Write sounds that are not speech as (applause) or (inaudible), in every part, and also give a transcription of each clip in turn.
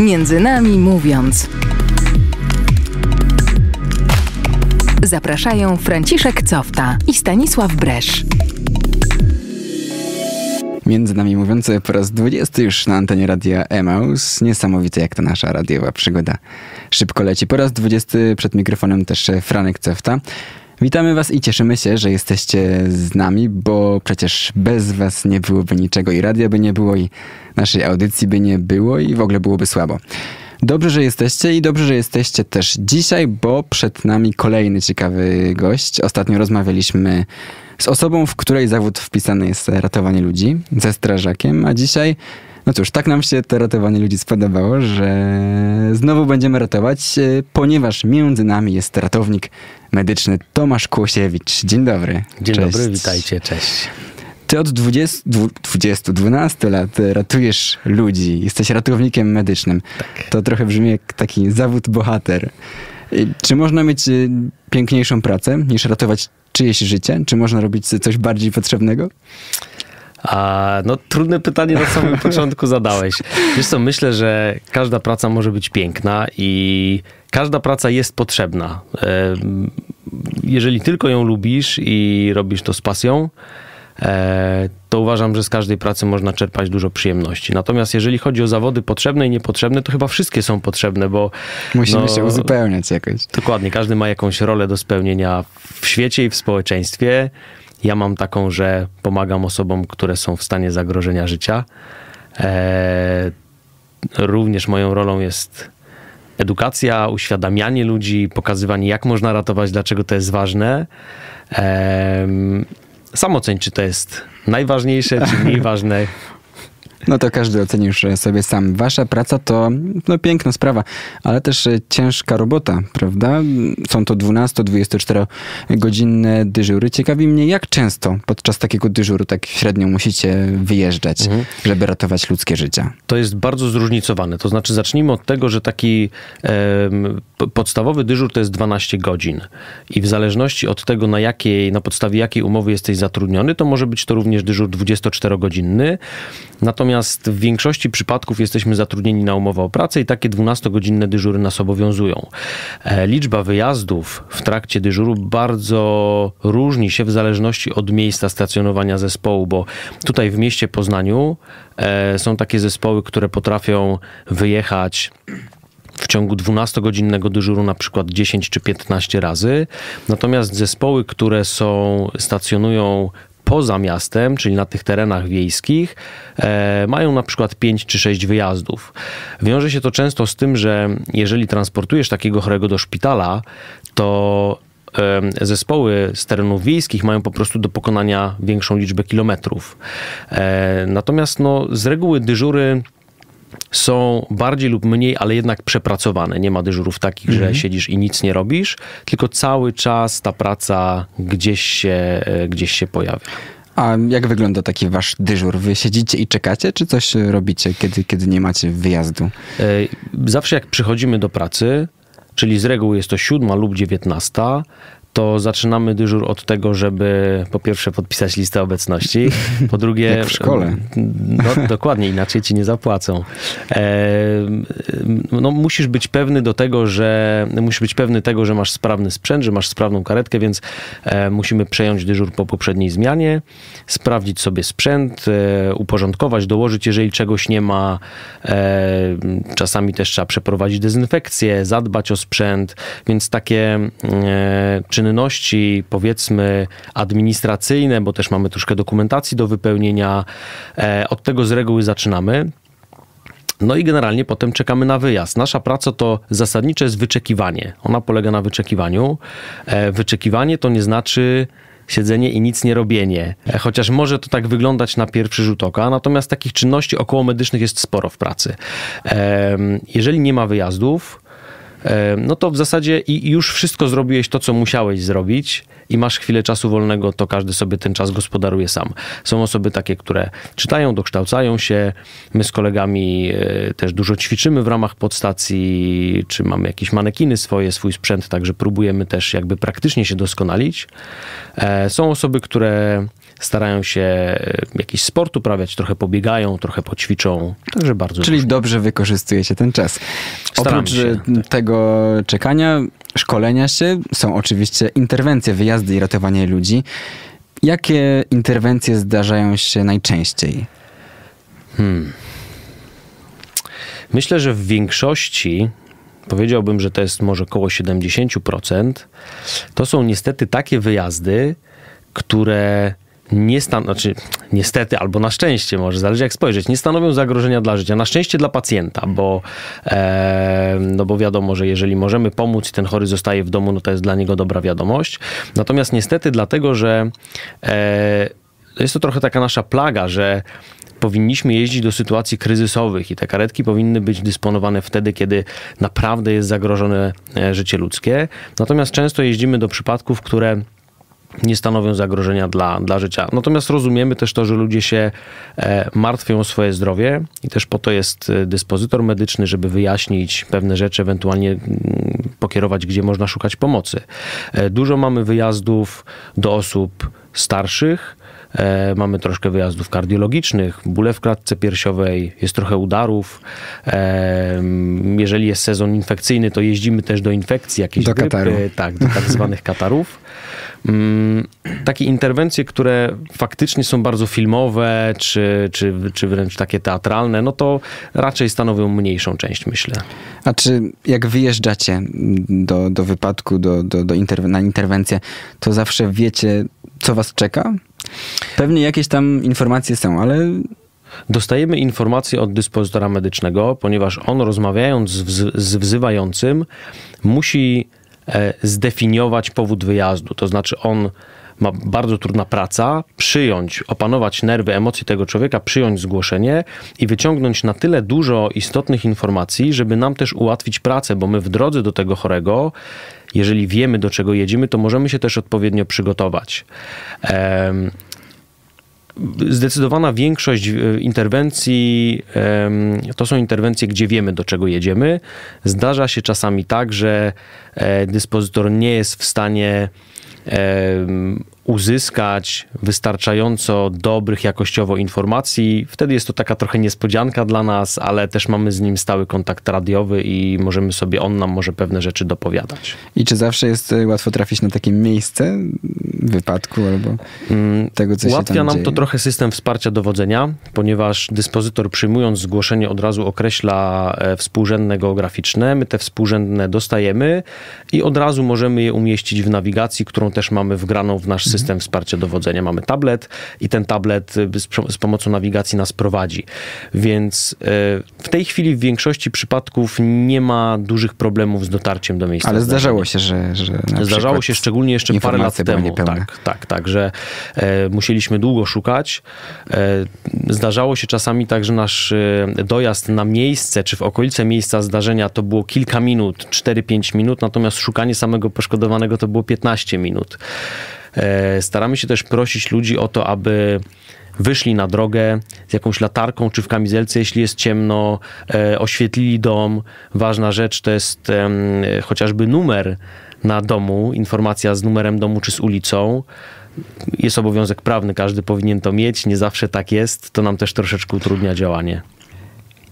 Między nami mówiąc. Zapraszają Franciszek Cofta i Stanisław Bresz. Między nami mówiąc po raz 20 już na antenie radia Emaus. Niesamowite jak ta nasza radiowa przygoda szybko leci. Po raz 20 przed mikrofonem też Franek Cofta. Witamy Was i cieszymy się, że jesteście z nami, bo przecież bez Was nie byłoby niczego i radia by nie było, i naszej audycji by nie było, i w ogóle byłoby słabo. Dobrze, że jesteście i dobrze, że jesteście też dzisiaj, bo przed nami kolejny ciekawy gość. Ostatnio rozmawialiśmy z osobą, w której zawód wpisany jest ratowanie ludzi, ze strażakiem, a dzisiaj no cóż, tak nam się to ratowanie ludzi spodobało, że znowu będziemy ratować, e, ponieważ między nami jest ratownik medyczny Tomasz Kłosiewicz. Dzień dobry. Dzień cześć. dobry, witajcie, cześć. Ty od 20, 20, 12 lat ratujesz ludzi, jesteś ratownikiem medycznym. Tak. To trochę brzmi jak taki zawód bohater. Czy można mieć e, piękniejszą pracę niż ratować czyjeś życie? Czy można robić coś bardziej potrzebnego? A, no trudne pytanie na samym (laughs) początku zadałeś. Wiesz co, myślę, że każda praca może być piękna i każda praca jest potrzebna. Jeżeli tylko ją lubisz i robisz to z pasją, e, to uważam, że z każdej pracy można czerpać dużo przyjemności. Natomiast jeżeli chodzi o zawody potrzebne i niepotrzebne, to chyba wszystkie są potrzebne, bo... Musimy no, się uzupełniać jakoś. Dokładnie, każdy ma jakąś rolę do spełnienia w świecie i w społeczeństwie. Ja mam taką, że pomagam osobom, które są w stanie zagrożenia życia. E, również moją rolą jest edukacja, uświadamianie ludzi, pokazywanie, jak można ratować, dlaczego to jest ważne. E, samoceń, czy to jest najważniejsze, czy mniej (laughs) ważne. No to każdy oceni już sobie sam. Wasza praca to no, piękna sprawa, ale też e, ciężka robota, prawda? Są to 12-24 godzinne dyżury. Ciekawi mnie, jak często podczas takiego dyżuru tak średnio musicie wyjeżdżać, mhm. żeby ratować ludzkie życia? To jest bardzo zróżnicowane. To znaczy zacznijmy od tego, że taki e, podstawowy dyżur to jest 12 godzin i w zależności od tego, na jakiej, na podstawie jakiej umowy jesteś zatrudniony, to może być to również dyżur 24-godzinny. Natomiast w większości przypadków jesteśmy zatrudnieni na umowę o pracę i takie 12-godzinne dyżury nas obowiązują. E, liczba wyjazdów w trakcie dyżuru bardzo różni się w zależności od miejsca stacjonowania zespołu, bo tutaj w mieście Poznaniu e, są takie zespoły, które potrafią wyjechać w ciągu 12-godzinnego dyżuru na przykład 10 czy 15 razy. Natomiast zespoły, które są stacjonują poza miastem, czyli na tych terenach wiejskich, e, mają na przykład 5 czy 6 wyjazdów. Wiąże się to często z tym, że jeżeli transportujesz takiego chorego do szpitala, to zespoły z terenów wiejskich mają po prostu do pokonania większą liczbę kilometrów. E, natomiast no, z reguły dyżury są bardziej lub mniej, ale jednak przepracowane. Nie ma dyżurów takich, że mhm. siedzisz i nic nie robisz, tylko cały czas ta praca gdzieś się, e, gdzieś się pojawia. A jak wygląda taki wasz dyżur? Wy siedzicie i czekacie, czy coś robicie, kiedy, kiedy nie macie wyjazdu? E, zawsze jak przychodzimy do pracy, czyli z reguły jest to siódma lub dziewiętnasta, to zaczynamy dyżur od tego, żeby po pierwsze podpisać listę obecności, po drugie... (laughs) Jak w szkole. No, dokładnie, inaczej ci nie zapłacą. No, musisz być pewny do tego, że musisz być pewny tego, że masz sprawny sprzęt, że masz sprawną karetkę, więc e, musimy przejąć dyżur po poprzedniej zmianie, sprawdzić sobie sprzęt, e, uporządkować, dołożyć, jeżeli czegoś nie ma. E, czasami też trzeba przeprowadzić dezynfekcję, zadbać o sprzęt, więc takie e, czynności, powiedzmy, administracyjne, bo też mamy troszkę dokumentacji do wypełnienia. E, od tego z reguły zaczynamy. No i generalnie potem czekamy na wyjazd. Nasza praca to zasadnicze jest wyczekiwanie. Ona polega na wyczekiwaniu. E, wyczekiwanie to nie znaczy siedzenie i nic nie robienie. E, chociaż może to tak wyglądać na pierwszy rzut oka, natomiast takich czynności około medycznych jest sporo w pracy. Jeżeli nie ma wyjazdów, no to w zasadzie i już wszystko zrobiłeś to, co musiałeś zrobić i masz chwilę czasu wolnego, to każdy sobie ten czas gospodaruje sam. Są osoby takie, które czytają, dokształcają się. My z kolegami e, też dużo ćwiczymy w ramach podstacji, czy mamy jakieś manekiny swoje, swój sprzęt, także próbujemy też jakby praktycznie się doskonalić. E, są osoby, które starają się e, jakiś sport uprawiać, trochę pobiegają, trochę poćwiczą, także bardzo Czyli różnie. dobrze wykorzystujecie ten czas. Staramy Oprócz się, e, tego czekania, szkolenia się, są oczywiście interwencje, wyjazdy i ratowanie ludzi. Jakie interwencje zdarzają się najczęściej? Myślę, że w większości, powiedziałbym, że to jest może około 70%, to są niestety takie wyjazdy, które nie stan- znaczy niestety albo na szczęście może, zależy jak spojrzeć, nie stanowią zagrożenia dla życia. Na szczęście dla pacjenta, bo, e, no bo wiadomo, że jeżeli możemy pomóc i ten chory zostaje w domu, no to jest dla niego dobra wiadomość. Natomiast niestety dlatego, że e, jest to trochę taka nasza plaga, że powinniśmy jeździć do sytuacji kryzysowych i te karetki powinny być dysponowane wtedy, kiedy naprawdę jest zagrożone e, życie ludzkie. Natomiast często jeździmy do przypadków, które nie stanowią zagrożenia dla, dla życia. Natomiast rozumiemy też to, że ludzie się e, martwią o swoje zdrowie i też po to jest e, dyspozytor medyczny, żeby wyjaśnić pewne rzeczy, ewentualnie mm, pokierować, gdzie można szukać pomocy. E, dużo mamy wyjazdów do osób starszych, mamy troszkę wyjazdów kardiologicznych, bóle w klatce piersiowej, jest trochę udarów. E, jeżeli jest sezon infekcyjny, to jeździmy też do infekcji, jakieś Do grypy, kataru. tak, do tak zwanych katarów. (laughs) Mm, Takie interwencje, które faktycznie są bardzo filmowe, czy, czy, czy wręcz takie teatralne, no to raczej stanowią mniejszą część, myślę. A czy jak wyjeżdżacie do, do wypadku, do, do, do na interwencję, to zawsze wiecie, co was czeka? Pewnie jakieś tam informacje są, ale Dostajemy informacje od dyspozytora medycznego, ponieważ on rozmawiając z, wz- z wzywającym musi zdefiniować powód wyjazdu. To znaczy on ma bardzo trudna praca, przyjąć, opanować nerwy, emocje tego człowieka, przyjąć zgłoszenie i wyciągnąć na tyle dużo istotnych informacji, żeby nam też ułatwić pracę, bo my w drodze do tego chorego, jeżeli wiemy do czego jedziemy, to możemy się też odpowiednio przygotować. Zdecydowana większość e, interwencji to są interwencje, gdzie wiemy do czego jedziemy. Zdarza się czasami tak, że e, dyspozytor nie jest w stanie uzyskać wystarczająco dobrych jakościowo informacji. Wtedy jest to taka trochę niespodzianka dla nas, ale też mamy z nim stały kontakt radiowy i możemy sobie, on nam może pewne rzeczy dopowiadać. i czy zawsze jest e, łatwo trafić na takie miejsce wypadku albo tego, co się Ułatwia tam nam dzieje? to trochę system wsparcia dowodzenia, ponieważ dyspozytor przyjmując zgłoszenie od razu określa e, współrzędne geograficzne. My te współrzędne dostajemy i od razu możemy je umieścić w nawigacji, którą też mamy wgraną w nasz system wsparcia dowodzenia. Mamy tablet i ten tablet e, z, z pomocą nawigacji nas prowadzi. Więc e, w tej chwili w większości przypadków nie ma dużych problemów z dotarciem do miejsca Ale zdarzało się, że, że Zdarzało się szczególnie jeszcze parę lat temu. Tak, tak, tak, że e, musieliśmy długo szukać. E, zdarzało się czasami tak, że nasz e, dojazd na miejsce, czy w okolice miejsca zdarzenia to było kilka minut, 4-5 minut, natomiast szukanie samego poszkodowanego to było 15 minut. E, staramy się też prosić ludzi o to, aby wyszli na drogę z jakąś latarką czy w kamizelce, jeśli jest ciemno, e, oświetlili dom. Ważna rzecz to jest chociażby numer na domu, informacja z numerem domu czy z ulicą. Jest obowiązek prawny, każdy powinien to mieć, nie zawsze tak jest, to nam też troszeczkę utrudnia działanie.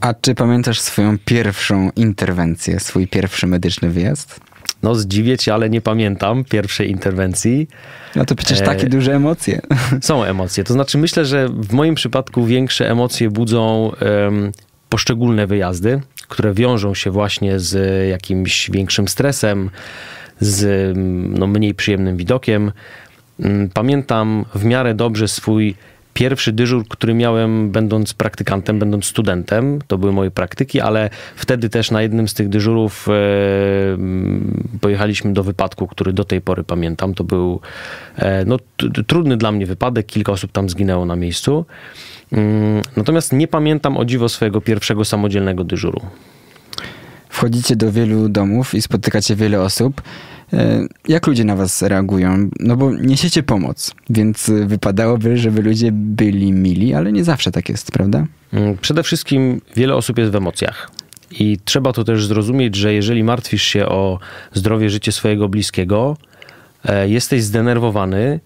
A czy pamiętasz swoją pierwszą interwencję, swój pierwszy medyczny wyjazd? No zdziwię cię, ale nie pamiętam pierwszej interwencji. No to przecież E, takie duże emocje. (laughs) Są emocje. To znaczy, myślę, że w moim przypadku większe emocje budzą em, poszczególne wyjazdy, które wiążą się właśnie z jakimś większym stresem, z no, mniej przyjemnym widokiem. Mm, Pamiętam w miarę dobrze swój pierwszy dyżur, który miałem będąc praktykantem, będąc studentem. To były moje praktyki, ale wtedy też na jednym z tych dyżurów e, mm, pojechaliśmy do wypadku, który do tej pory pamiętam. To był e, no, trudny dla mnie wypadek, kilka osób tam zginęło na miejscu. Mm, Natomiast nie pamiętam o dziwo swojego pierwszego samodzielnego dyżuru. Wchodzicie do wielu domów i spotykacie wiele osób. E, Jak ludzie na was reagują? No bo niesiecie pomoc, więc e, wypadałoby, żeby ludzie byli mili, ale nie zawsze tak jest, prawda? Mm, Przede wszystkim wiele osób jest w emocjach. I trzeba to też zrozumieć, że jeżeli martwisz się o zdrowie, życie swojego bliskiego, e, jesteś zdenerwowany,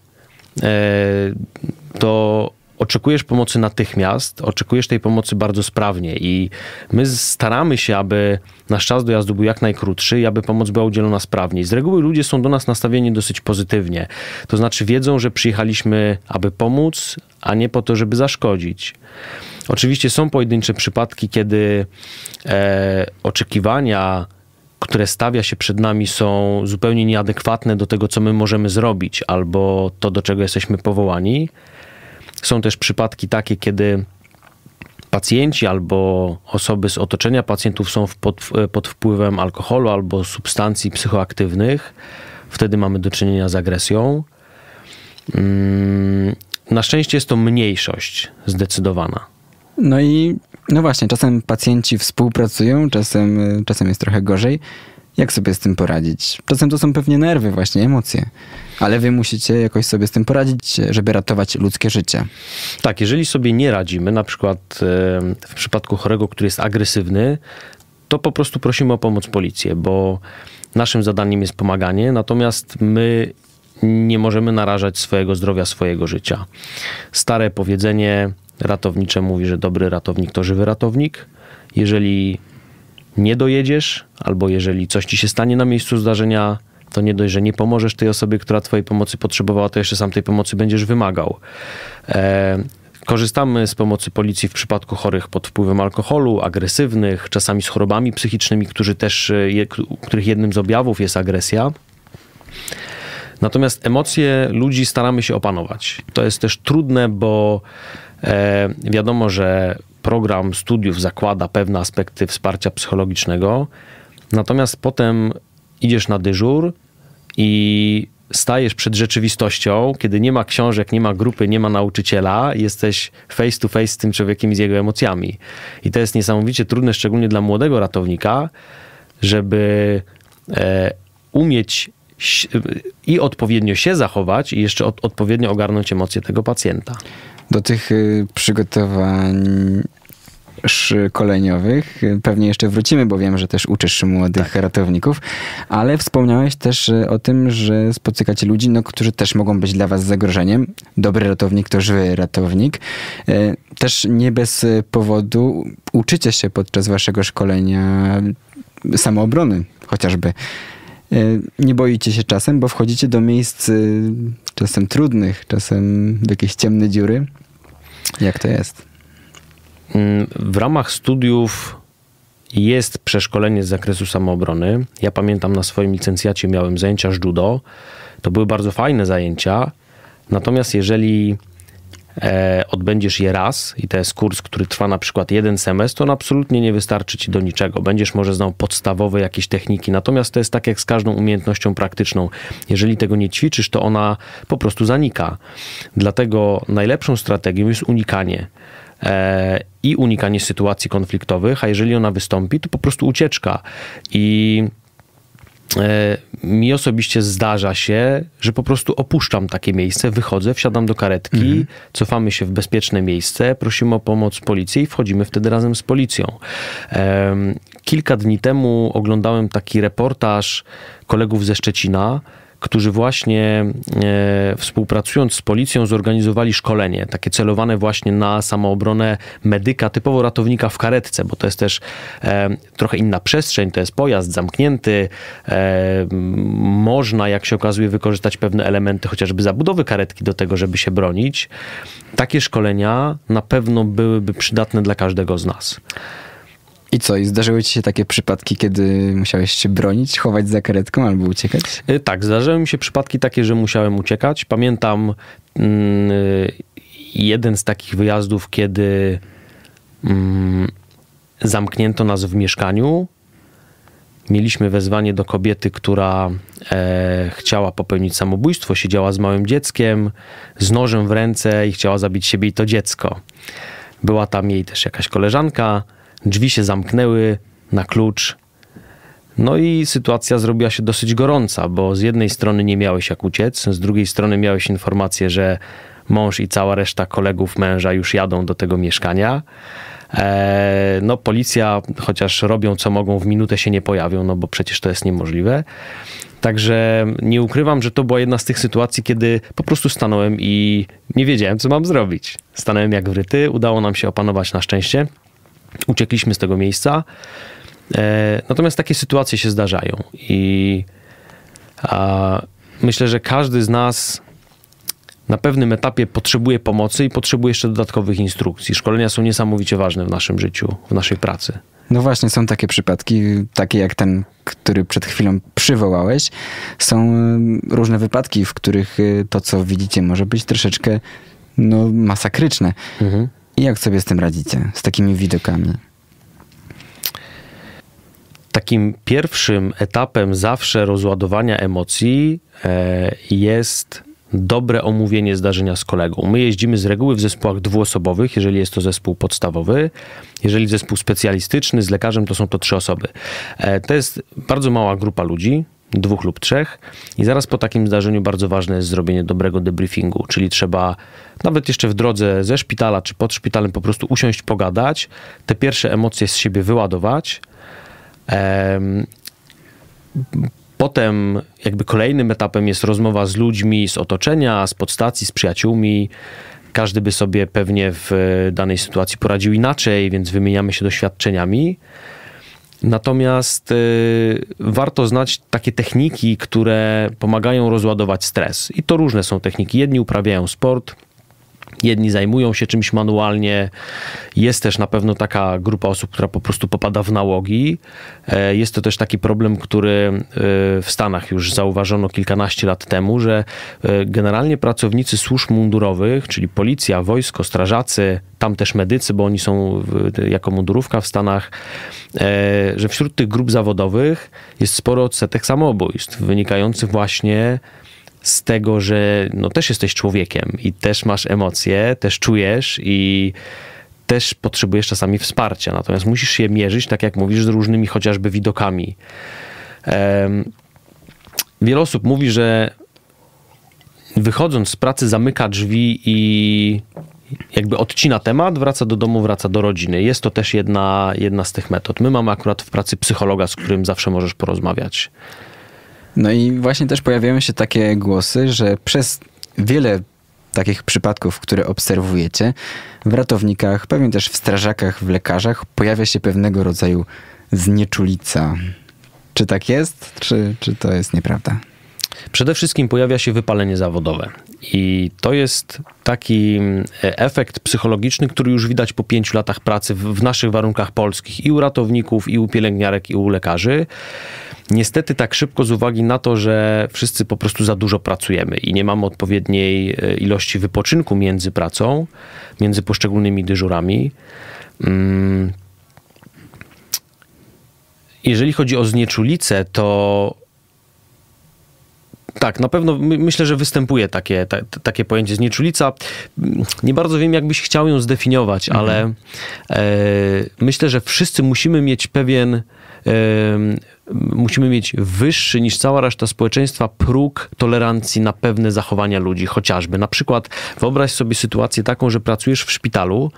to oczekujesz pomocy natychmiast, oczekujesz tej pomocy bardzo sprawnie i my staramy się, aby nasz czas dojazdu był jak najkrótszy i aby pomoc była udzielona sprawniej. Z reguły ludzie są do nas nastawieni dosyć pozytywnie. To znaczy wiedzą, że przyjechaliśmy, aby pomóc, a nie po to, żeby zaszkodzić. Oczywiście są pojedyncze przypadki, kiedy e, oczekiwania które stawia się przed nami, są zupełnie nieadekwatne do tego, co my możemy zrobić, albo to, do czego jesteśmy powołani. Są też przypadki takie, kiedy pacjenci albo osoby z otoczenia pacjentów są pod, pod wpływem alkoholu albo substancji psychoaktywnych. Wtedy mamy do czynienia z agresją. Mm, na szczęście jest to mniejszość zdecydowana. No i no właśnie, czasem pacjenci współpracują, czasem, czasem jest trochę gorzej. Jak sobie z tym poradzić? Czasem to są pewnie nerwy, właśnie emocje, ale wy musicie jakoś sobie z tym poradzić, żeby ratować ludzkie życie. Tak, jeżeli sobie nie radzimy, na przykład w przypadku chorego, który jest agresywny, to po prostu prosimy o pomoc policję, bo naszym zadaniem jest pomaganie, natomiast my nie możemy narażać swojego zdrowia, swojego życia. Stare powiedzenie ratownicze mówi, że dobry ratownik to żywy ratownik. Jeżeli nie dojedziesz, albo jeżeli coś ci się stanie na miejscu zdarzenia, to nie dość, że nie pomożesz tej osobie, która twojej pomocy potrzebowała, to jeszcze sam tej pomocy będziesz wymagał. E, korzystamy z pomocy policji w przypadku chorych pod wpływem alkoholu, agresywnych, czasami z chorobami psychicznymi, którzy też, e, je, których jednym z objawów jest agresja. Natomiast emocje ludzi staramy się opanować. To jest też trudne, bo e, wiadomo, że program studiów zakłada pewne aspekty wsparcia psychologicznego, natomiast potem idziesz na dyżur i stajesz przed rzeczywistością, kiedy nie ma książek, nie ma grupy, nie ma nauczyciela, jesteś face to face z tym człowiekiem i z jego emocjami. I to jest niesamowicie trudne, szczególnie dla młodego ratownika, żeby e, umieć i odpowiednio się zachować i jeszcze od, odpowiednio ogarnąć emocje tego pacjenta. Do tych y, przygotowań szkoleniowych. Pewnie jeszcze wrócimy, bo wiem, że też uczysz młodych tak. ratowników, ale wspomniałeś też y, o tym, że spotykacie ludzi, no, którzy też mogą być dla was zagrożeniem. Dobry ratownik to żywy ratownik. Y, też nie bez powodu uczycie się podczas waszego szkolenia samoobrony chociażby. Nie boicie się czasem, bo wchodzicie do miejsc czasem trudnych, czasem w jakieś ciemne dziury. Jak to jest? Mm, w ramach studiów jest przeszkolenie z zakresu samoobrony. Ja pamiętam na swoim licencjacie miałem zajęcia z judo. To były bardzo fajne zajęcia. Natomiast jeżeli e, odbędziesz je raz i to jest kurs, który trwa na przykład jeden semestr, to on absolutnie nie wystarczy ci do niczego. Będziesz może znał podstawowe jakieś techniki, natomiast to jest tak jak z każdą umiejętnością praktyczną. Jeżeli tego nie ćwiczysz, to ona po prostu zanika. Dlatego najlepszą strategią jest unikanie e, i unikanie sytuacji konfliktowych, a jeżeli ona wystąpi, to po prostu ucieczka. I mi osobiście zdarza się, że po prostu opuszczam takie miejsce, wychodzę, wsiadam do karetki, mhm. cofamy się w bezpieczne miejsce, prosimy o pomoc policji i wchodzimy wtedy razem z policją. Kilka dni temu oglądałem taki reportaż kolegów ze Szczecina, którzy właśnie e, współpracując z policją zorganizowali szkolenie, takie celowane właśnie na samoobronę medyka, typowo ratownika w karetce, bo to jest też e, trochę inna przestrzeń, to jest pojazd zamknięty, e, można, jak się okazuje, wykorzystać pewne elementy chociażby zabudowy karetki do tego, żeby się bronić. Takie szkolenia na pewno byłyby przydatne dla każdego z nas. I co, i zdarzyły ci się takie przypadki, kiedy musiałeś się bronić, chować za karetką albo uciekać? Y, tak, zdarzyły mi się przypadki takie, że musiałem uciekać. Pamiętam mm, jeden z takich wyjazdów, kiedy mm, zamknięto nas w mieszkaniu. Mieliśmy wezwanie do kobiety, która e, chciała popełnić samobójstwo, siedziała z małym dzieckiem, z nożem w ręce i chciała zabić siebie i to dziecko. Była tam jej też jakaś koleżanka, Drzwi się zamknęły na klucz. No i sytuacja zrobiła się dosyć gorąca, bo z jednej strony nie miałeś jak uciec, z drugiej strony miałeś informację, że mąż i cała reszta kolegów męża już jadą do tego mieszkania. E, no, policja, chociaż robią co mogą, w minutę się nie pojawią, no bo przecież to jest niemożliwe. Także nie ukrywam, że to była jedna z tych sytuacji, kiedy po prostu stanąłem i nie wiedziałem, co mam zrobić. Stanąłem jak wryty, udało nam się opanować na szczęście. Uciekliśmy z tego miejsca. E, natomiast takie sytuacje się zdarzają i myślę, że każdy z nas na pewnym etapie potrzebuje pomocy i potrzebuje jeszcze dodatkowych instrukcji. Szkolenia są niesamowicie ważne w naszym życiu, w naszej pracy. No właśnie, są takie przypadki, takie jak ten, który przed chwilą przywołałeś. Są y, różne wypadki, w których y, to, co widzicie, może być troszeczkę no, masakryczne. Mhm. I jak sobie z tym radzicie, z takimi widokami? Takim pierwszym etapem zawsze rozładowania emocji e, jest dobre omówienie zdarzenia z kolegą. My jeździmy z reguły w zespołach dwuosobowych, jeżeli jest to zespół podstawowy. Jeżeli zespół specjalistyczny z lekarzem, to są to trzy osoby. E, to jest bardzo mała grupa ludzi, dwóch lub trzech. I zaraz po takim zdarzeniu bardzo ważne jest zrobienie dobrego debriefingu, czyli trzeba nawet jeszcze w drodze ze szpitala czy pod szpitalem po prostu usiąść, pogadać, te pierwsze emocje z siebie wyładować. Potem jakby kolejnym etapem jest rozmowa z ludźmi z otoczenia, z podstacji, z przyjaciółmi. Każdy by sobie pewnie w danej sytuacji poradził inaczej, więc wymieniamy się doświadczeniami. Natomiast y, warto znać takie techniki, które pomagają rozładować stres. I to różne są techniki. Jedni uprawiają sport, Jedni zajmują się czymś manualnie. Jest też na pewno taka grupa osób, która po prostu popada w nałogi. E, jest to też taki problem, który e, w Stanach już zauważono kilkanaście lat temu, że e, generalnie pracownicy służb mundurowych, czyli policja, wojsko, strażacy, tam też medycy, bo oni są jako mundurówka w Stanach, że wśród tych grup zawodowych jest sporo odsetek samobójstw wynikających właśnie z tego, że no też jesteś człowiekiem i też masz emocje, też czujesz i też potrzebujesz czasami wsparcia. Natomiast musisz się mierzyć, tak jak mówisz, z różnymi chociażby widokami. Um, wiele osób mówi, że wychodząc z pracy zamyka drzwi i jakby odcina temat, wraca do domu, wraca do rodziny. Jest to też jedna, jedna z tych metod. My mamy akurat w pracy psychologa, z którym zawsze możesz porozmawiać. No i właśnie też pojawiają się takie głosy, że przez wiele takich przypadków, które obserwujecie w ratownikach, pewnie też w strażakach, w lekarzach, pojawia się pewnego rodzaju znieczulica. Czy tak jest, czy, czy to jest nieprawda? Przede wszystkim pojawia się wypalenie zawodowe. I to jest taki e, efekt psychologiczny, który już widać po pięciu latach pracy w, naszych warunkach polskich i u ratowników, i u pielęgniarek, i u lekarzy. Niestety tak szybko z uwagi na to, że wszyscy po prostu za dużo pracujemy i nie mamy odpowiedniej e, ilości wypoczynku między pracą, między poszczególnymi dyżurami. Mm. Jeżeli chodzi o znieczulicę, to tak, na pewno my, myślę, że występuje takie, ta, takie pojęcie znieczulica. Nie bardzo wiem, jakbyś chciał ją zdefiniować, mhm. ale e, myślę, że wszyscy musimy mieć pewien e, musimy mieć wyższy niż cała reszta społeczeństwa próg tolerancji na pewne zachowania ludzi, chociażby. Na przykład wyobraź sobie sytuację taką, że pracujesz w szpitalu,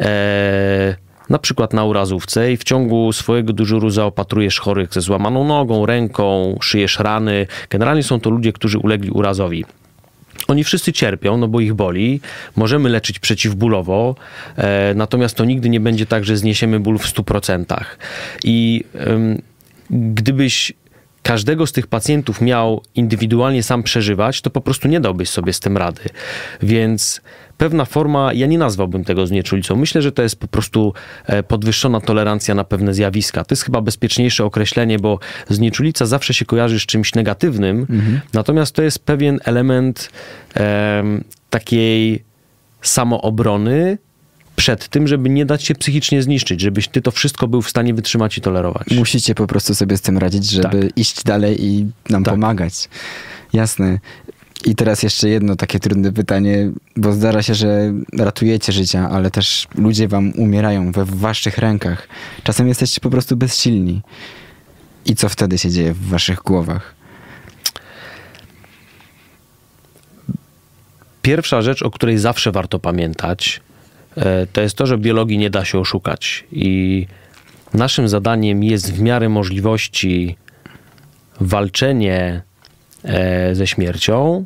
e, na przykład na urazówce i w ciągu swojego dyżuru zaopatrujesz chorych ze złamaną nogą, ręką, szyjesz rany. Generalnie są to ludzie, którzy ulegli urazowi. Oni wszyscy cierpią, no bo ich boli. Możemy leczyć przeciwbólowo, e, natomiast to nigdy nie będzie tak, że zniesiemy ból w 100%. I gdybyś każdego z tych pacjentów miał indywidualnie sam przeżywać, to po prostu nie dałbyś sobie z tym rady. Więc pewna forma, ja nie nazwałbym tego znieczulicą. Myślę, że to jest po prostu e, podwyższona tolerancja na pewne zjawiska. To jest chyba bezpieczniejsze określenie, bo znieczulica zawsze się kojarzy z czymś negatywnym, mhm. natomiast to jest pewien element e, takiej samoobrony, przed tym, żeby nie dać się psychicznie zniszczyć, żebyś ty to wszystko był w stanie wytrzymać i tolerować. Musicie po prostu sobie z tym radzić, żeby tak. iść dalej i nam tak. pomagać. Jasne. I teraz jeszcze jedno takie trudne pytanie, bo zdarza się, że ratujecie życia, ale też ludzie wam umierają we waszych rękach. Czasem jesteście po prostu bezsilni. I co wtedy się dzieje w waszych głowach? Pierwsza rzecz, o której zawsze warto pamiętać, to jest to, że biologii nie da się oszukać. I naszym zadaniem jest w miarę możliwości walczenie e, ze śmiercią.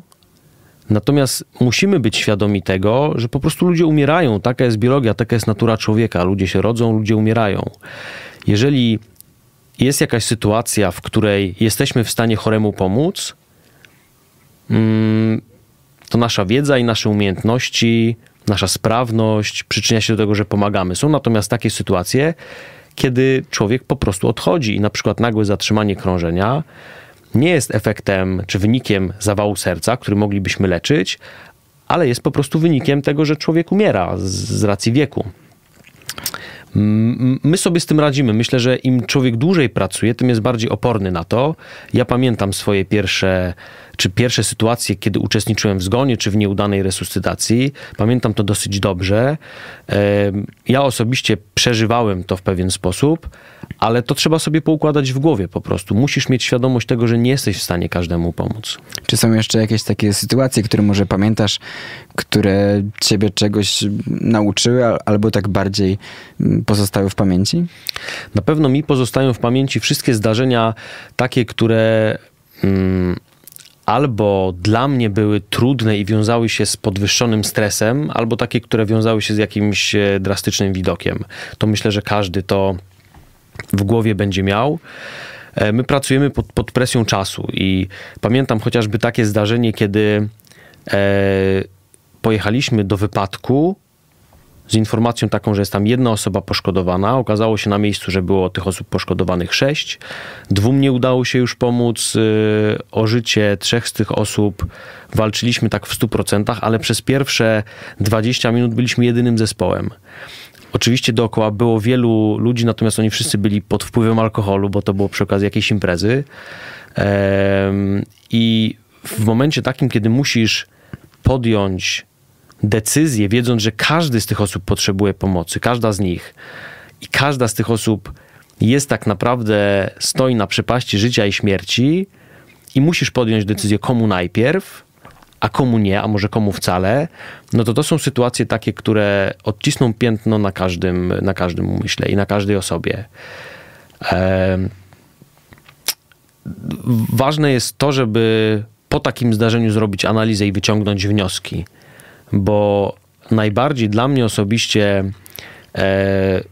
Natomiast musimy być świadomi tego, że po prostu ludzie umierają. Taka jest biologia, taka jest natura człowieka. Ludzie się rodzą, ludzie umierają. Jeżeli jest jakaś sytuacja, w której jesteśmy w stanie choremu pomóc, mm, to nasza wiedza i nasze umiejętności, nasza sprawność przyczynia się do tego, że pomagamy. Są natomiast takie sytuacje, kiedy człowiek po prostu odchodzi i na przykład nagłe zatrzymanie krążenia nie jest efektem czy wynikiem zawału serca, który moglibyśmy leczyć, ale jest po prostu wynikiem tego, że człowiek umiera z, racji wieku. My sobie z tym radzimy. Myślę, że im człowiek dłużej pracuje, tym jest bardziej oporny na to. Ja pamiętam swoje pierwsze, czy pierwsze sytuacje, kiedy uczestniczyłem w zgonie, czy w nieudanej resuscytacji. Pamiętam to dosyć dobrze. Ja osobiście przeżywałem to w pewien sposób, ale to trzeba sobie poukładać w głowie po prostu. Musisz mieć świadomość tego, że nie jesteś w stanie każdemu pomóc. Czy są jeszcze jakieś takie sytuacje, które może pamiętasz, które ciebie czegoś nauczyły, albo tak bardziej mm, pozostały w pamięci? Na pewno mi pozostają w pamięci wszystkie zdarzenia takie, które mm, albo dla mnie były trudne i wiązały się z podwyższonym stresem, albo takie, które wiązały się z jakimś e, drastycznym widokiem. To myślę, że każdy to w głowie będzie miał. E, my pracujemy pod, pod presją czasu i pamiętam chociażby takie zdarzenie, kiedy e, pojechaliśmy do wypadku z informacją taką, że jest tam jedna osoba poszkodowana. Okazało się na miejscu, że było tych osób poszkodowanych sześć. Dwóm nie udało się już pomóc. Y, o życie trzech z tych osób walczyliśmy tak w 100%, ale przez pierwsze 20 minut byliśmy jedynym zespołem. Oczywiście dookoła było wielu ludzi, natomiast oni wszyscy byli pod wpływem alkoholu, bo to było przy okazji jakiejś imprezy. I w momencie takim, kiedy musisz podjąć decyzję, wiedząc, że każdy z tych osób potrzebuje pomocy, każda z nich i każda z tych osób jest tak naprawdę, stoi na przepaści życia i śmierci i musisz podjąć decyzję, komu najpierw, a komu nie, a może komu wcale, no to to są sytuacje takie, które odcisną piętno na każdym, na każdym umyśle i na każdej osobie. Ważne jest to, żeby po takim zdarzeniu zrobić analizę i wyciągnąć wnioski bo najbardziej dla mnie osobiście e,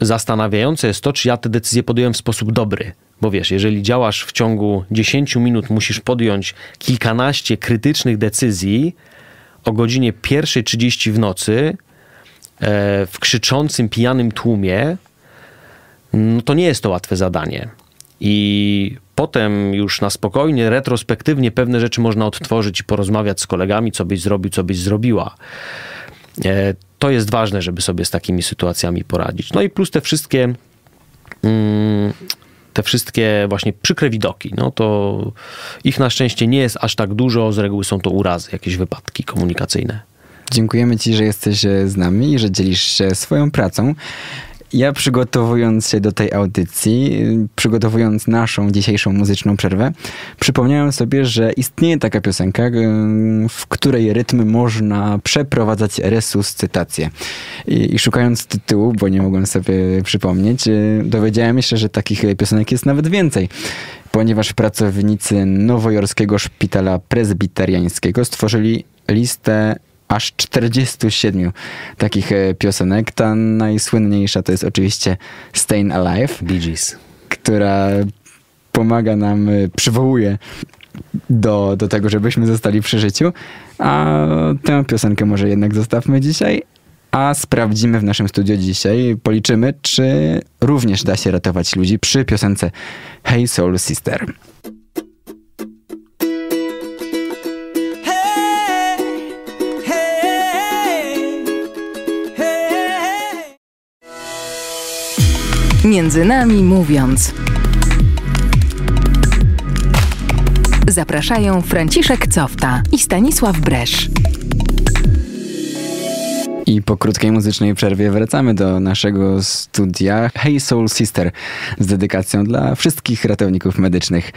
zastanawiające jest to, czy ja te decyzje podjąłem w sposób dobry. Bo wiesz, jeżeli działasz w ciągu 10 minut, musisz podjąć kilkanaście krytycznych decyzji o godzinie 1.30 w nocy e, w krzyczącym, pijanym tłumie, no to nie jest to łatwe zadanie. I potem już na spokojnie, retrospektywnie pewne rzeczy można odtworzyć i porozmawiać z kolegami, co byś zrobił, co byś zrobiła. E, to jest ważne, żeby sobie z takimi sytuacjami poradzić. No i plus te wszystkie mm, te wszystkie właśnie przykre widoki, no to ich na szczęście nie jest aż tak dużo, z reguły są to urazy, jakieś wypadki komunikacyjne. Dziękujemy Ci, że jesteś z nami i że dzielisz się swoją pracą. Ja przygotowując się do tej audycji, przygotowując naszą dzisiejszą muzyczną przerwę, przypomniałem sobie, że istnieje taka piosenka, w której rytm można przeprowadzać resuscytację. I, I, szukając tytułu, bo nie mogłem sobie przypomnieć, y, dowiedziałem się, że takich piosenek jest nawet więcej ponieważ pracownicy nowojorskiego szpitala prezbiteriańskiego stworzyli listę aż 47 takich e, piosenek. Ta najsłynniejsza to jest oczywiście Stayin' Alive. Bee Gees. Która pomaga nam, e, przywołuje do, do tego, żebyśmy zostali przy życiu. A tę piosenkę może jednak zostawmy dzisiaj, a sprawdzimy w naszym studiu dzisiaj, policzymy, czy również da się ratować ludzi przy piosence Hey Soul Sister. Między nami mówiąc. Zapraszają Franciszek Cofta i Stanisław Bresz. I po krótkiej muzycznej przerwie wracamy do naszego studia Hey Soul Sister z dedykacją dla wszystkich ratowników medycznych.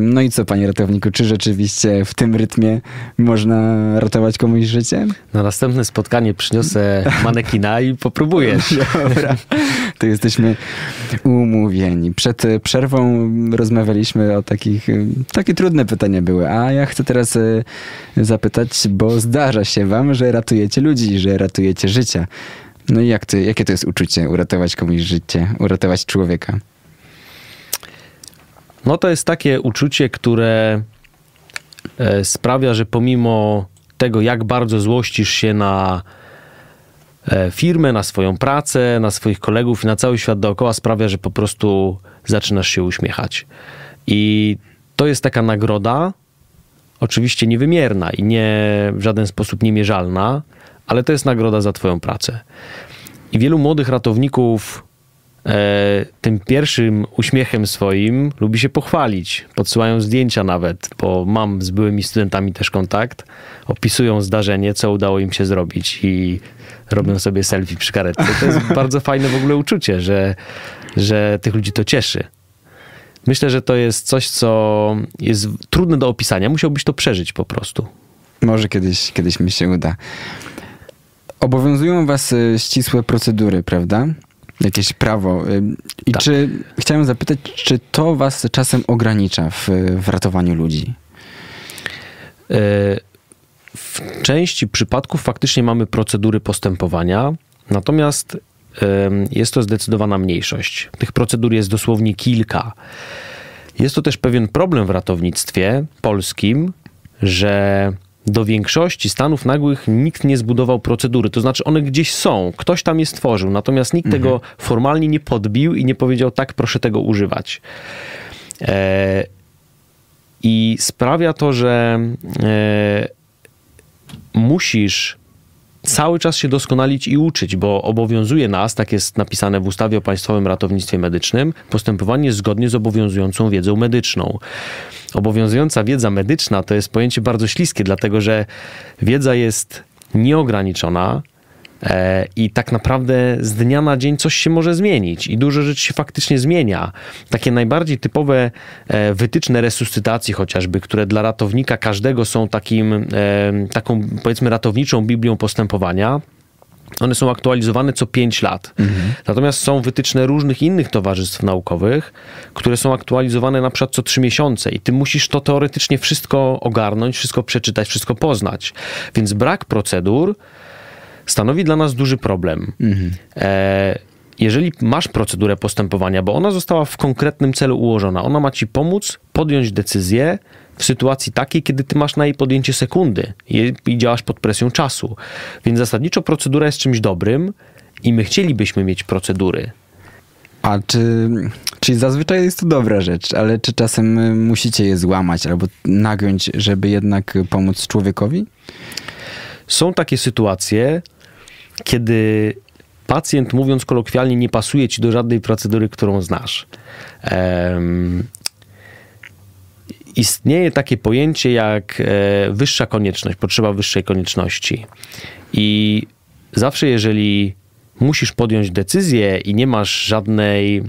No i co, panie ratowniku, czy rzeczywiście w tym rytmie można ratować komuś życie? Na następne spotkanie przyniosę manekina i popróbujesz. (laughs) Dobra, to jesteśmy umówieni. Przed przerwą rozmawialiśmy o takich, takie trudne pytania były, a ja chcę teraz e, zapytać, bo zdarza się wam, że ratujecie ludzi, że ratujecie życia. No i jak to, jakie to jest uczucie uratować komuś życie, uratować człowieka? No to jest takie uczucie, które e, sprawia, że pomimo tego, jak bardzo złościsz się na e, firmę, na swoją pracę, na swoich kolegów i na cały świat dookoła, sprawia, że po prostu zaczynasz się uśmiechać. I to jest taka nagroda, oczywiście niewymierna i nie w żaden sposób niemierzalna, ale to jest nagroda za Twoją pracę. I wielu młodych ratowników e, tym pierwszym uśmiechem swoim lubi się pochwalić. Podsyłają zdjęcia nawet, bo mam z byłymi studentami też kontakt. Opisują zdarzenie, co udało im się zrobić i robią sobie selfie przy karetce. To jest (laughs) bardzo fajne w ogóle uczucie, że, że tych ludzi to cieszy. Myślę, że to jest coś, co jest trudne do opisania. Musiałbyś to przeżyć po prostu. Może kiedyś, kiedyś mi się uda. Obowiązują was e, ścisłe procedury, prawda? Jakieś prawo. E, I Tak. czy chciałem zapytać, czy to was czasem ogranicza w, w ratowaniu ludzi? E, W części przypadków faktycznie mamy procedury postępowania, natomiast jest to zdecydowana mniejszość. Tych procedur jest dosłownie kilka. Jest to też pewien problem w ratownictwie polskim, że do większości stanów nagłych nikt nie zbudował procedury. To znaczy, one gdzieś są, ktoś tam je stworzył, natomiast nikt tego formalnie nie podbił i nie powiedział, tak, proszę tego używać. E, I sprawia to, że e, musisz cały czas się doskonalić i uczyć, bo obowiązuje nas, tak jest napisane w ustawie o Państwowym Ratownictwie Medycznym, postępowanie zgodnie z obowiązującą wiedzą medyczną. Obowiązująca wiedza medyczna to jest pojęcie bardzo śliskie, dlatego że wiedza jest nieograniczona. E, I tak naprawdę z dnia na dzień coś się może zmienić i dużo rzeczy się faktycznie zmienia. Takie najbardziej typowe e, wytyczne resuscytacji chociażby, które dla ratownika każdego są takim, e, taką powiedzmy ratowniczą Biblią postępowania, one są aktualizowane co 5 lat. Natomiast są wytyczne różnych innych towarzystw naukowych, które są aktualizowane na przykład co 3 miesiące i ty musisz to teoretycznie wszystko ogarnąć, wszystko przeczytać, wszystko poznać. Więc brak procedur stanowi dla nas duży problem. E, jeżeli masz procedurę postępowania, bo ona została w konkretnym celu ułożona, ona ma ci pomóc podjąć decyzję w sytuacji takiej, kiedy ty masz na jej podjęcie sekundy i, i działasz pod presją czasu. Więc zasadniczo procedura jest czymś dobrym i my chcielibyśmy mieć procedury. A czy, czyli zazwyczaj jest to dobra rzecz, ale czy czasem y, musicie je złamać albo nagiąć, żeby jednak pomóc człowiekowi? Są takie sytuacje, kiedy pacjent, mówiąc kolokwialnie, nie pasuje ci do żadnej procedury, którą znasz. Em, istnieje takie pojęcie jak e, wyższa konieczność, potrzeba wyższej konieczności. I zawsze, jeżeli musisz podjąć decyzję i nie masz żadnej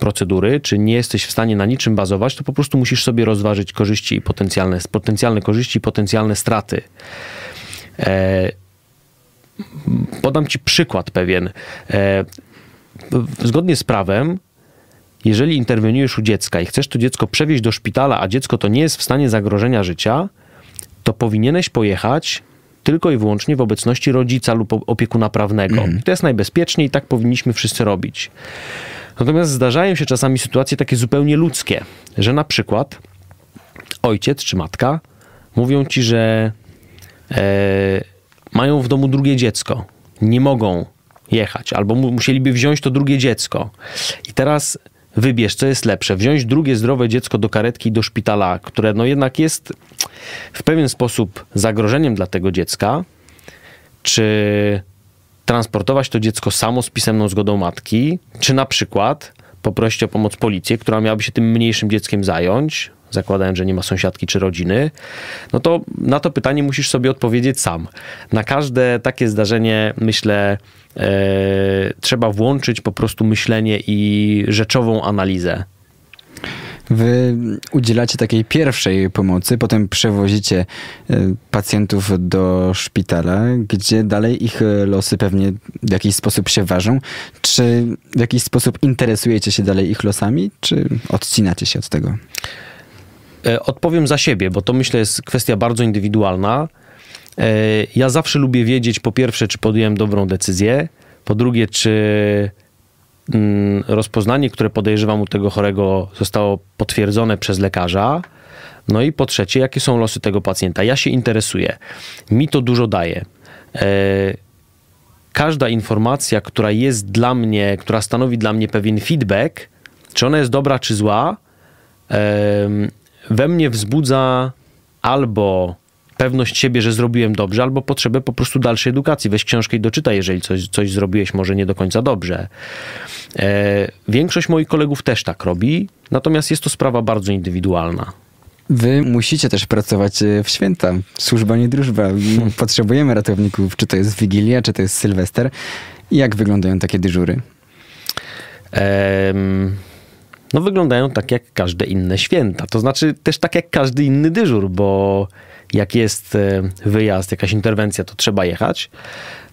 procedury, czy nie jesteś w stanie na niczym bazować, to po prostu musisz sobie rozważyć korzyści i potencjalne, potencjalne korzyści i potencjalne straty. E, podam ci przykład pewien. E, zgodnie z prawem, jeżeli interweniujesz u dziecka i chcesz to dziecko przewieźć do szpitala, a dziecko to nie jest w stanie zagrożenia życia, to powinieneś pojechać tylko i wyłącznie w obecności rodzica lub opiekuna prawnego. I to jest najbezpieczniej i tak powinniśmy wszyscy robić. Natomiast zdarzają się czasami sytuacje takie zupełnie ludzkie, że na przykład ojciec czy matka mówią ci, że e, mają w domu drugie dziecko, nie mogą jechać, albo mu, musieliby wziąć to drugie dziecko. I teraz wybierz, co jest lepsze: wziąć drugie zdrowe dziecko do karetki do szpitala, które no jednak jest w pewien sposób zagrożeniem dla tego dziecka, czy transportować to dziecko samo z pisemną zgodą matki, czy na przykład poprosić o pomoc policję, która miałaby się tym mniejszym dzieckiem zająć, zakładając, że nie ma sąsiadki czy rodziny, no to na to pytanie musisz sobie odpowiedzieć sam. Na każde takie zdarzenie, myślę, e, trzeba włączyć po prostu myślenie i rzeczową analizę. Wy udzielacie takiej pierwszej pomocy, potem przewozicie e, pacjentów do szpitala, gdzie dalej ich e, losy pewnie w jakiś sposób się ważą. Czy w jakiś sposób interesujecie się dalej ich losami, czy odcinacie się od tego? E, odpowiem za siebie, bo to myślę jest kwestia bardzo indywidualna. Ja zawsze lubię wiedzieć, po pierwsze, czy podjąłem dobrą decyzję, po drugie, czy Mm, rozpoznanie, które podejrzewam u tego chorego zostało potwierdzone przez lekarza. No i po trzecie, jakie są losy tego pacjenta. Ja się interesuję. Mi to dużo daje. E, każda informacja, która jest dla mnie, która stanowi dla mnie pewien feedback, czy ona jest dobra, czy zła, we mnie wzbudza albo pewność siebie, że zrobiłem dobrze, albo potrzebę po prostu dalszej edukacji. Weź książkę i doczytaj, jeżeli coś, coś zrobiłeś może nie do końca dobrze. E, większość moich kolegów też tak robi, natomiast jest to sprawa bardzo indywidualna. Wy musicie też pracować e, w święta. Służba, nie drużba. (laughs) Potrzebujemy ratowników, czy to jest Wigilia, czy to jest Sylwester. Jak wyglądają takie dyżury? Um, no wyglądają tak jak każde inne święta. To znaczy też tak jak każdy inny dyżur, bo jak jest e, wyjazd, jakaś interwencja, to trzeba jechać.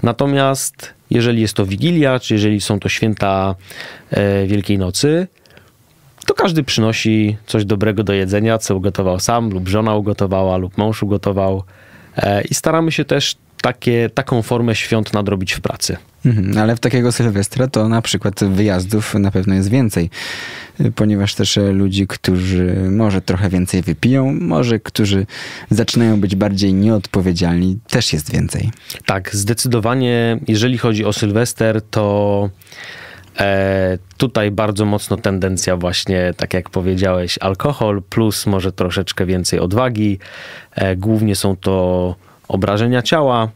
Natomiast jeżeli jest to Wigilia, czy jeżeli są to święta e, Wielkiej Nocy, to każdy przynosi coś dobrego do jedzenia, co ugotował sam, lub żona ugotowała, lub mąż ugotował. E, I staramy się też takie, taką formę świąt nadrobić w pracy. Mhm, ale w takiego Sylwestra to na przykład wyjazdów na pewno jest więcej, ponieważ też ludzi, którzy może trochę więcej wypiją, może którzy zaczynają być bardziej nieodpowiedzialni, też jest więcej. Tak, zdecydowanie, jeżeli chodzi o Sylwester, to E, tutaj bardzo mocno tendencja właśnie, tak jak powiedziałeś, alkohol plus może troszeczkę więcej odwagi. E, głównie są to obrażenia ciała,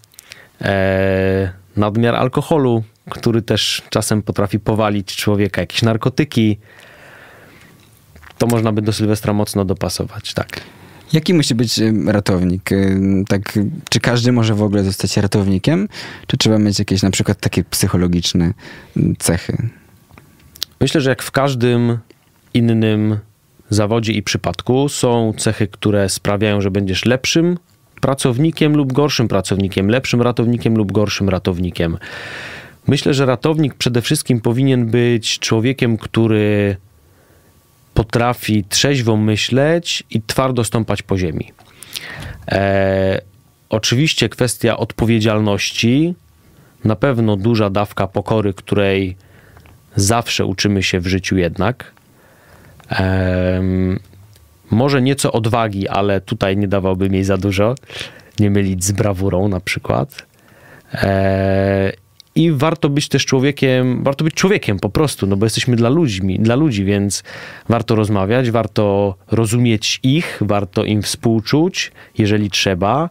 e, nadmiar alkoholu, który też czasem potrafi powalić człowieka, jakieś narkotyki. To można by do Sylwestra mocno dopasować, tak. Jaki musi być ratownik? Tak, czy każdy może w ogóle zostać ratownikiem? Czy trzeba mieć jakieś na przykład takie psychologiczne cechy? Myślę, że jak w każdym innym zawodzie i przypadku są cechy, które sprawiają, że będziesz lepszym pracownikiem lub gorszym pracownikiem, lepszym ratownikiem lub gorszym ratownikiem. Myślę, że ratownik przede wszystkim powinien być człowiekiem, który potrafi trzeźwo myśleć i twardo stąpać po ziemi. E, oczywiście kwestia odpowiedzialności, na pewno duża dawka pokory, której zawsze uczymy się w życiu jednak. E, może nieco odwagi, ale tutaj nie dawałbym jej za dużo. Nie mylić z brawurą na przykład. E, I warto być też człowiekiem, warto być człowiekiem po prostu, no bo jesteśmy dla ludzi, dla ludzi, więc warto rozmawiać, warto rozumieć ich, warto im współczuć, jeżeli trzeba.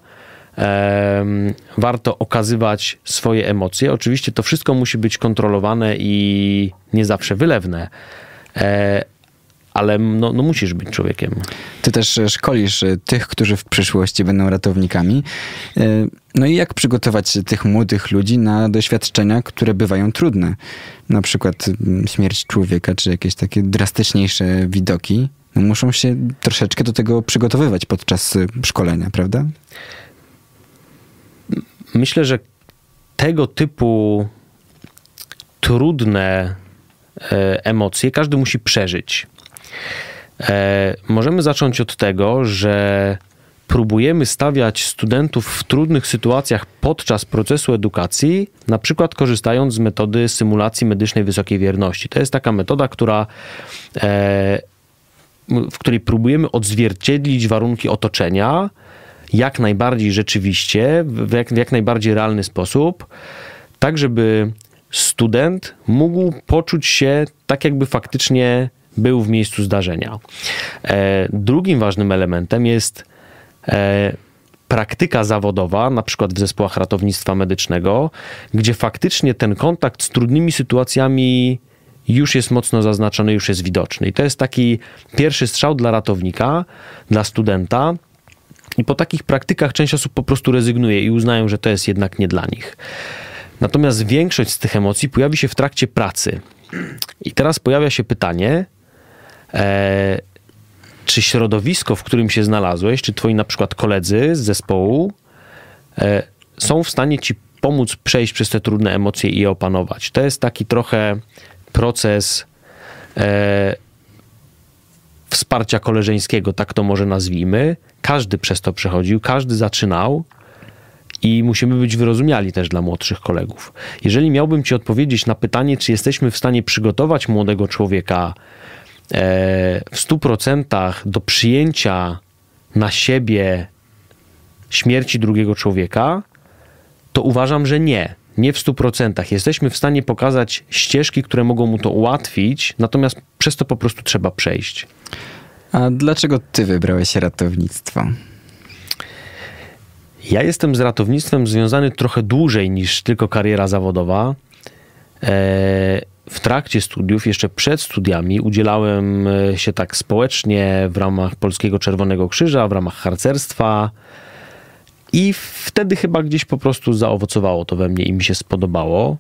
warto okazywać swoje emocje. Oczywiście to wszystko musi być kontrolowane i nie zawsze wylewne, e, ale no, no musisz być człowiekiem. Ty też szkolisz e, tych, którzy w przyszłości będą ratownikami. E, no i jak przygotować tych młodych ludzi na doświadczenia, które bywają trudne? Na przykład śmierć człowieka, czy jakieś takie drastyczniejsze widoki. No muszą się troszeczkę do tego przygotowywać podczas e, szkolenia, prawda? Myślę, że tego typu trudne emocje każdy musi przeżyć. E, możemy zacząć od tego, że próbujemy stawiać studentów w trudnych sytuacjach podczas procesu edukacji, na przykład korzystając z metody symulacji medycznej wysokiej wierności. To jest taka metoda, która, e, w której próbujemy odzwierciedlić warunki otoczenia jak najbardziej rzeczywiście, w jak, w jak najbardziej realny sposób, tak żeby student mógł poczuć się tak, jakby faktycznie był w miejscu zdarzenia. E, drugim ważnym elementem jest e, praktyka zawodowa, na przykład w zespołach ratownictwa medycznego, gdzie faktycznie ten kontakt z trudnymi sytuacjami już jest mocno zaznaczony, już jest widoczny. I to jest taki pierwszy strzał dla ratownika, dla studenta. I po takich praktykach część osób po prostu rezygnuje i uznają, że to jest jednak nie dla nich. Natomiast większość z tych emocji pojawi się w trakcie pracy. I teraz pojawia się pytanie, E, czy środowisko, w którym się znalazłeś, czy twoi na przykład koledzy z zespołu e, są w stanie ci pomóc przejść przez te trudne emocje i je opanować. To jest taki trochę proces e, wsparcia koleżeńskiego, tak to może nazwijmy. Każdy przez to przechodził, każdy zaczynał i musimy być wyrozumiali też dla młodszych kolegów. Jeżeli miałbym ci odpowiedzieć na pytanie, czy jesteśmy w stanie przygotować młodego człowieka w 100% do przyjęcia na siebie śmierci drugiego człowieka, to uważam, że nie. Nie w 100%. Jesteśmy w stanie pokazać ścieżki, które mogą mu to ułatwić, natomiast przez to po prostu trzeba przejść. A dlaczego ty wybrałeś ratownictwo? Ja jestem z ratownictwem związany trochę dłużej niż tylko kariera zawodowa. E, w trakcie studiów, jeszcze przed studiami, udzielałem e, się tak społecznie w ramach Polskiego Czerwonego Krzyża, w ramach harcerstwa. I wtedy chyba gdzieś po prostu zaowocowało to we mnie i mi się spodobało.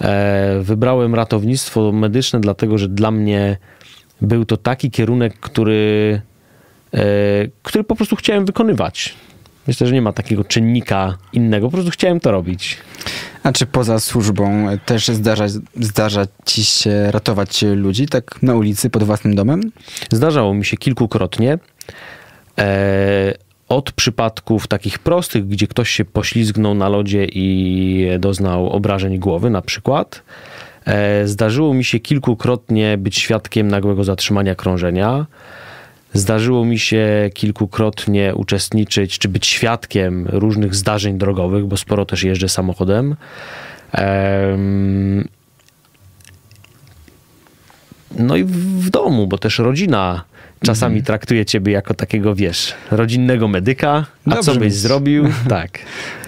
E, wybrałem ratownictwo medyczne, dlatego że dla mnie był to taki kierunek, który, który po prostu chciałem wykonywać. Myślę, że nie ma takiego czynnika innego, po prostu chciałem to robić. A czy poza służbą też zdarza, zdarza ci się ratować ludzi tak na ulicy pod własnym domem? Zdarzało mi się kilkukrotnie. E, od przypadków takich prostych, gdzie ktoś się poślizgnął na lodzie i doznał obrażeń głowy na przykład. E, zdarzyło mi się kilkukrotnie być świadkiem nagłego zatrzymania krążenia. Zdarzyło mi się kilkukrotnie uczestniczyć czy być świadkiem różnych zdarzeń drogowych, bo sporo też jeżdżę samochodem. No i w domu, bo też rodzina czasami mm. traktuje ciebie jako takiego, wiesz, rodzinnego medyka, a Dobrze co byś zrobił? (laughs) tak.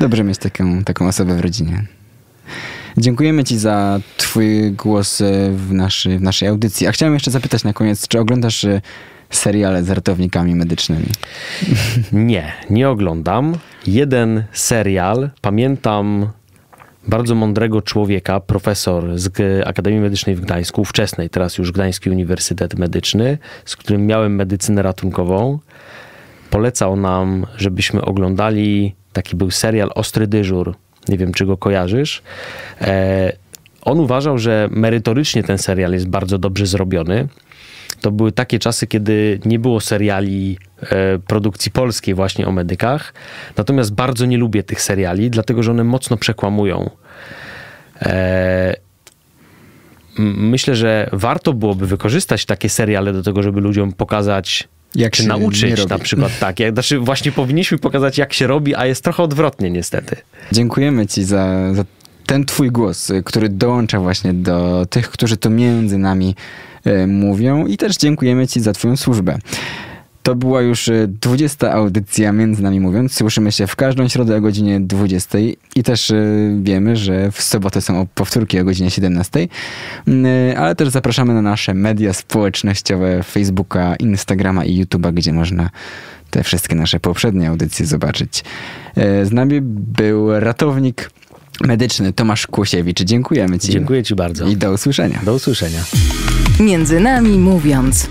Dobrze mieć taką, taką osobę w rodzinie. Dziękujemy Ci za Twój głos w, naszy, w naszej audycji. A chciałem jeszcze zapytać na koniec, czy oglądasz seriale z ratownikami medycznymi? Nie, nie oglądam. Jeden serial, pamiętam bardzo mądrego człowieka, profesor z Akademii Medycznej w Gdańsku, ówczesnej, teraz już Gdański Uniwersytet Medyczny, z którym miałem medycynę ratunkową. Polecał nam, żebyśmy oglądali, taki był serial Ostry Dyżur. Nie wiem, czy go kojarzysz. E, on uważał, że merytorycznie ten serial jest bardzo dobrze zrobiony to były takie czasy, kiedy nie było seriali e, produkcji polskiej właśnie o medykach. Natomiast bardzo nie lubię tych seriali, dlatego że one mocno przekłamują. E, myślę, że warto byłoby wykorzystać takie seriale do tego, żeby ludziom pokazać, jak czy nauczyć na przykład tak. Jak, znaczy właśnie powinniśmy pokazać, jak się robi, a jest trochę odwrotnie niestety. Dziękujemy ci za, za ten twój głos, który dołącza właśnie do tych, którzy to między nami mówią i też dziękujemy Ci za Twoją służbę. To była już 20 e, audycja Między Nami Mówiąc. Słyszymy się w każdą środę o godzinie 20 i też e, wiemy, że w sobotę są powtórki o godzinie 17. Mm, ale też zapraszamy na nasze media społecznościowe Facebooka, Instagrama i YouTube'a, gdzie można te wszystkie nasze poprzednie audycje zobaczyć. Z nami był ratownik medyczny Tomasz Kłosiewicz. Dziękujemy Ci. Dziękuję Ci bardzo. I do usłyszenia. Do usłyszenia. Między nami mówiąc.